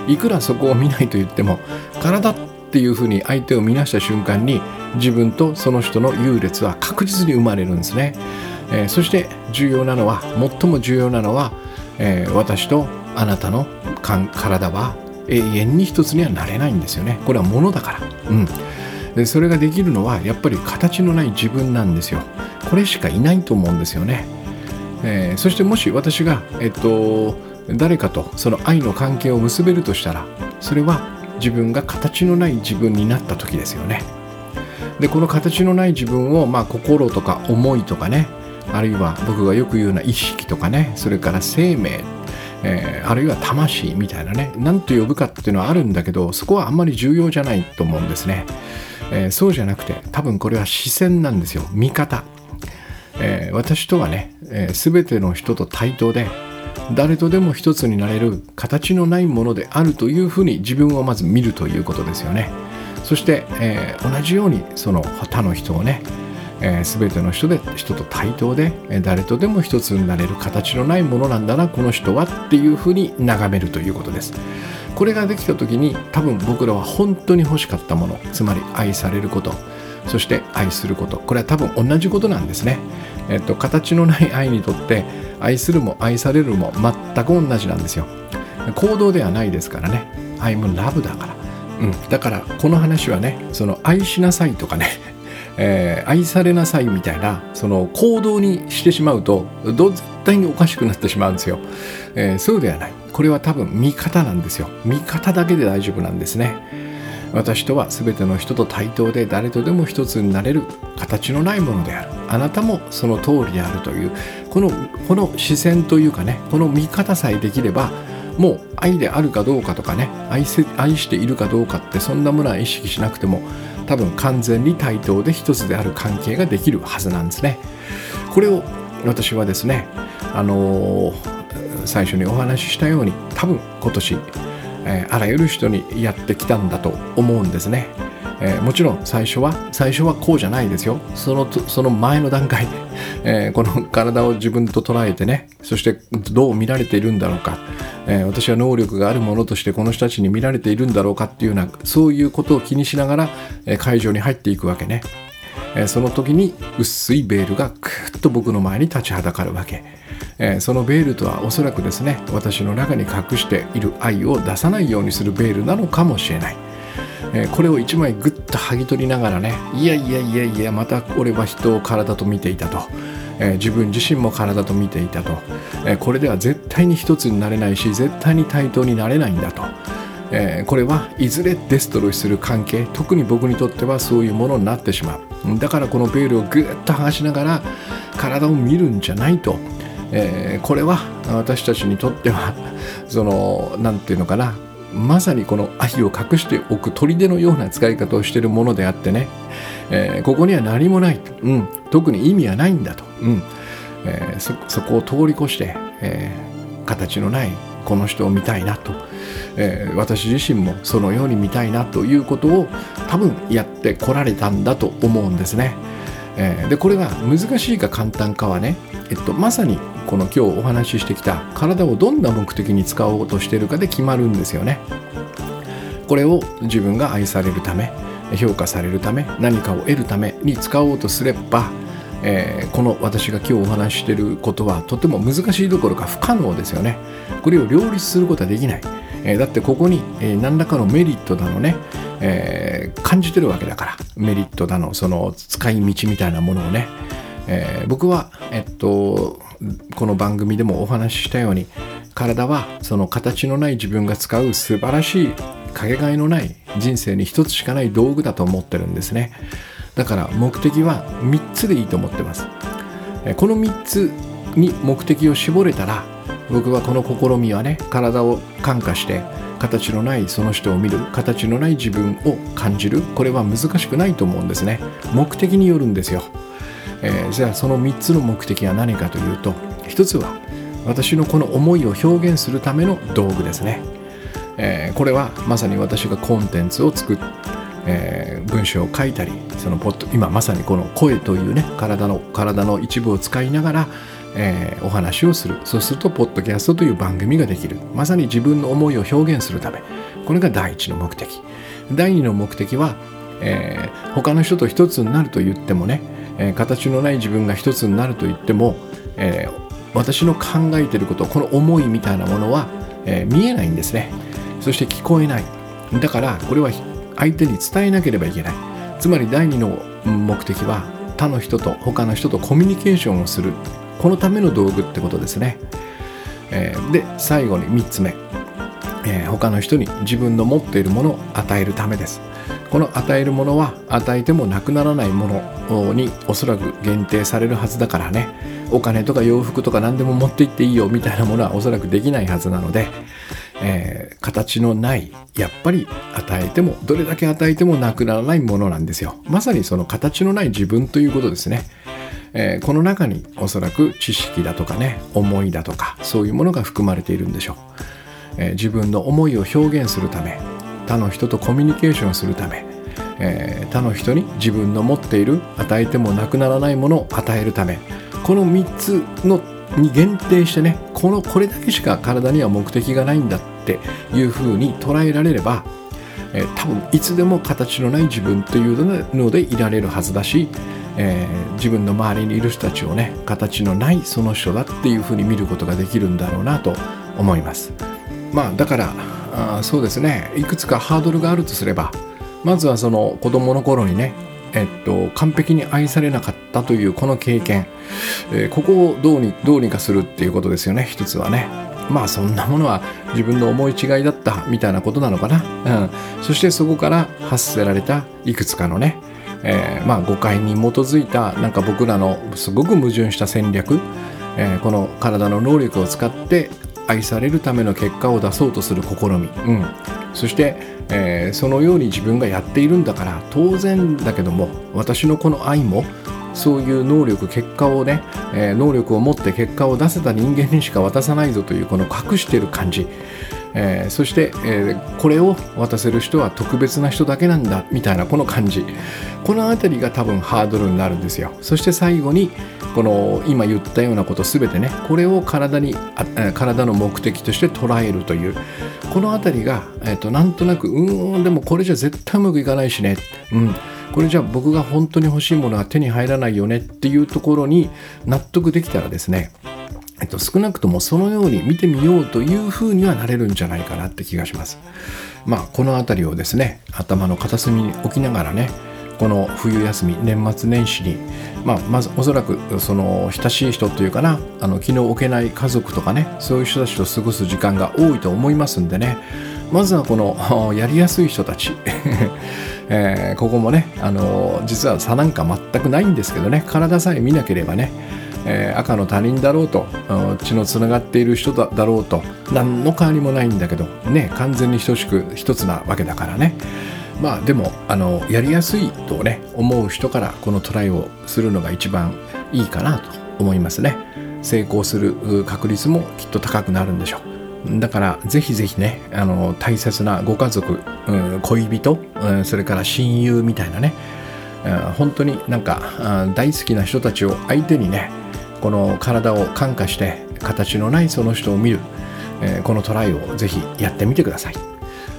いくらそこを見ないと言っても体ってていうふうに相手を見なした瞬間に自分とその人の優劣は確実に生まれるんですね、えー、そして重要なのは最も重要なのは、えー、私とあなたの体は永遠に一つにはなれないんですよね。これはものだから、うん、でそれができるのはやっぱり形のない自分なんですよ。これしかいないと思うんですよね、えー、そしてもし私がえっと誰かとその愛の関係を結べるとしたらそれは自分が形のない自分になった時ですよね。でこの形のない自分を、まあ、心とか思いとかねあるいは僕がよく言うような意識とかねそれから生命えー、あるいは魂みたいなね何と呼ぶかっていうのはあるんだけどそこはあんまり重要じゃないと思うんですね、えー、そうじゃなくて多分これは視線なんですよ。見方、えー、私とはね、えー、全ての人と対等で誰とでも一つになれる形のないものであるというふうに自分をまず見るということですよね。そして、えー、同じようにその他の人をねえー、全ての人で人と対等で、えー、誰とでも一つになれる形のないものなんだなこの人はっていうふうに眺めるということです。これができた時に多分僕らは本当に欲しかったものつまり愛されることそして愛すること。これは多分同じことなんですね、えっと、形のない愛にとって愛するも愛されるも全く同じなんですよ。行動ではないですからね。I'm love だから、うん、だからこの話はねその愛しなさいとかね えー、愛されなさいみたいなその行動にしてしまうと絶対におかしくなってしまうんですよ、えー、そうではない。これは多分見方なんですよ。見方だけで大丈夫なんですね。私とは全ての人と対等で誰とでも一つになれる形のないものであるあなたもその通りであるというこのこの視線というかねこの見方さえできればもう愛であるかどうかとかね愛しているかどうかってそんなものは意識しなくても多分完全に対等で一つである関係ができるはずなんですね。これを私はですね、あのー、最初にお話ししたように多分今年、えー、あらゆる人にやってきたんだと思うんですね。えー、もちろん最初は最初はこうじゃないですよ。そのその前の段階で、えー、この体を自分と捉えてねそしてどう見られているんだろうか、えー、私は能力があるものとしてこの人たちに見られているんだろうかっていうようなそういうことを気にしながら、え会場に入っていくわけね、その時に薄いベールがクーッと僕の前に立ちはだかるわけ、えそのベールとはおそらくですね私の中に隠している愛を出さないようにするベールなのかもしれない。えー、これを1枚グッと剥ぎ取りながらねいやいやいやいやまた俺は人を体と見ていたと、えー、自分自身も体と見ていたと、え、これでは絶対に一つになれないし絶対に対等になれないんだと、えこれはいずれデストロイする関係特に僕にとってはそういうものになってしまう。だからこのベールをグッと剥がしながら体を見るんじゃないと、えこれは私たちにとっては その何て言うのかな。まさにこの愛を隠しておく砦のような使い方をしているものであってね、えー、ここには何もない、うん、特に意味はないんだと、うん。えー、そそこを通り越して、えー、形のないこの人を見たいなと、えー、私自身もそのように見たいなということを多分やってこられたんだと思うんですね。えー、でこれが難しいか簡単かはね、えっと、まさにこの今日お話ししてきた体をどんな目的に使おうとしてるかで決まるんですよね。これを自分が愛されるため評価されるため何かを得るために使おうとすれば、えー、この私が今日お話ししてることはとても難しいどころか不可能ですよね。これを両立することはできない。えー、だってここに、えー、何らかのメリットだのね、えー、感じてるわけだからメリットだのその使い道みたいなものをねえ、僕は、えっと、この番組でもお話ししたように体はその形のない自分が使う素晴らしいかけがえのない人生に一つしかない道具だと思ってるんですね。だから目的は3つでいいと思ってます。この3つに目的を絞れたら僕はこの試みはね体を感化して形のないその人を見る形のない自分を感じるこれは難しくないと思うんですね。目的によるんですよ、えー、じゃあその3つの目的は何かというと1つは私のこの思いを表現するための道具ですね、えー、これはまさに私がコンテンツを作っえー、文章を書いたりそのポッド今まさにこの声というね体の体の一部を使いながら、えー、お話をする。そうするとポッドキャストという番組ができる。まさに自分の思いを表現するため。これが第一の目的。第二の目的は、えー、他の人と一つになると言ってもね、えー、形のない自分が一つになると言っても、えー、私の考えてることこの思いみたいなものは、えー、見えないんですね。そして聞こえない。だからこれは相手に伝えなければいけない。つまり第二の目的は他の人と他の人とコミュニケーションをする。このための道具ってことですね、えー、で最後に3つ目、えー、他の人に自分の持っているものを与えるためです。この与えるものは与えてもなくならないものにおそらく限定されるはずだからね。お金とか洋服とか何でも持って行っていいよみたいなものはおそらくできないはずなので、えー、形のないやっぱり与えてもどれだけ与えてもなくならないものなんですよ。まさにその形のない自分ということですね、えー、この中におそらく知識だとかね思いだとかそういうものが含まれているんでしょう、えー、自分の思いを表現するため他の人とコミュニケーションするため、えー他の人に自分の持っている与えてもなくならないものを与えるためこの3つのに限定してねこのこれだけしか体には目的がないんだっていうふうに捉えられれば、えー、多分いつでも形のない自分というのでいられるはずだし、えー、自分の周りにいる人たちをね形のないその人だっていうふうに見ることができるんだろうなと思います。まあだからあそうですね。いくつかハードルがあるとすればまずはその子供の頃にねえっと、完璧に愛されなかったというこの経験、えー、ここをどうにどうにかするっていうことですよね一つはね。まあそんなものは自分の思い違いだったみたいなことなのかな、うん、そしてそこから発せられたいくつかのね、えー、まあ誤解に基づいたなんか僕らのすごく矛盾した戦略、えー、この体の能力を使って愛されるための結果を出そうとする試み、うん、そして、えー、そのように自分がやっているんだから当然だけども私のこの愛もそういう能力結果をね、えー、能力を持って結果を出せた人間にしか渡さないぞというこの隠している感じ、えー、そして、えー、これを渡せる人は特別な人だけなんだみたいなこの感じ。この辺りが多分ハードルになるんですよ。そして最後にこの今言ったようなこと全てねこれを体に体の目的として捉えるという。この辺りが、えーと、なんとなくうんでもこれじゃ絶対うまくいかないしね、うん、これじゃあ僕が本当に欲しいものは手に入らないよねっていうところに納得できたらですねえっと、少なくともそのように見てみようというふうにはなれるんじゃないかなって気がします。まあ、この辺りをですね、頭の片隅に置きながらね、この冬休み年末年始に、まあ、まずおそらくその親しい人というかなあの気の置けない家族とかねそういう人たちと過ごす時間が多いと思いますんでねまずはこの やりやすい人たち、えー、ここもねあの実は差なんか全くないんですけどね体さえ見なければねえー、赤の他人だろうと血のつながっている人だろうと。何の変わりもないんだけどね完全に等しく一つなわけだからね。まあでもあのやりやすいとね思う人からこのトライをするのが一番いいかなと思いますね。成功する確率もきっと高くなるんでしょう。だからぜひぜひねあの大切なご家族、うん、恋人、うん、それから親友みたいなね、本当になんか大好きな人たちを相手にねこの体を感化して形のないその人を見る、このトライをぜひやってみてください。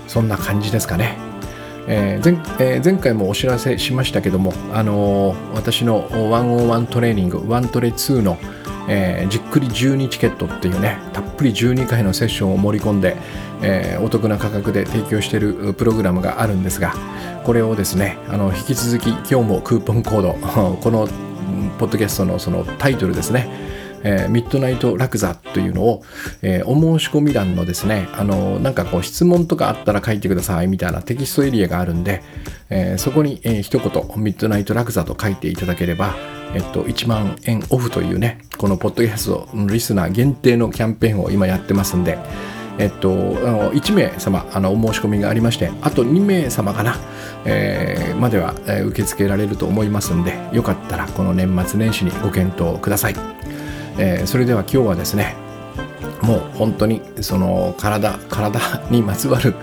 そんな感じですかね。えー、前えー、前回もお知らせしましたけども、あのー、私の101トレーニング1トレ2の、えー、じっくり12チケットっていうねたっぷり12回のセッションを盛り込んで、えお得な価格で提供しているプログラムがあるんですがこれをですねあの引き続き今日もクーポンコード このポッドキャストのそのタイトルですね、えー、ミッドナイトラクザというのを、えー、お申し込み欄のですね、あのなんかこう質問とかあったら書いてくださいみたいなテキストエリアがあるんで、えー、そこに、えー、一言ミッドナイトラクザと書いていただければ、えっと、1万円オフというね、このポッドキャストのリスナー限定のキャンペーンを今やってますんで、えっと、1名様あのお申し込みがありましてあと2名様かな、えー、までは、えー、受け付けられると思いますんでよかったらこの年末年始にご検討ください、えー、それでは今日はですねもう本当にその体体にまつわる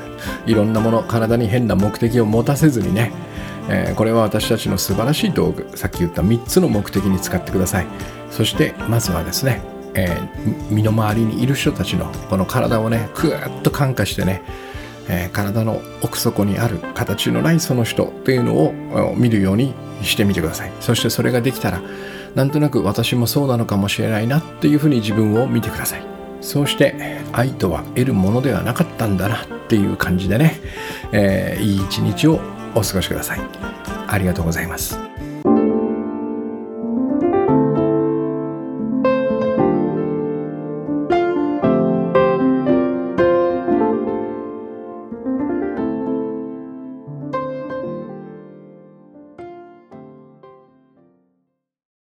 いろんなもの体に変な目的を持たせずにね、えー、これは私たちの素晴らしい道具さっき言った3つの目的に使ってください。そしてまずはですねえー、身の回りにいる人たちのこの体をねぐーっと感化してね、えー、体の奥底にある形のないその人っていうのを見るようにしてみてください。そしてそれができたらなんとなく私もそうなのかもしれないなっていうふうに自分を見てください。そうして愛とは得るものではなかったんだなっていう感じでね、えー、いい一日をお過ごしください。ありがとうございます。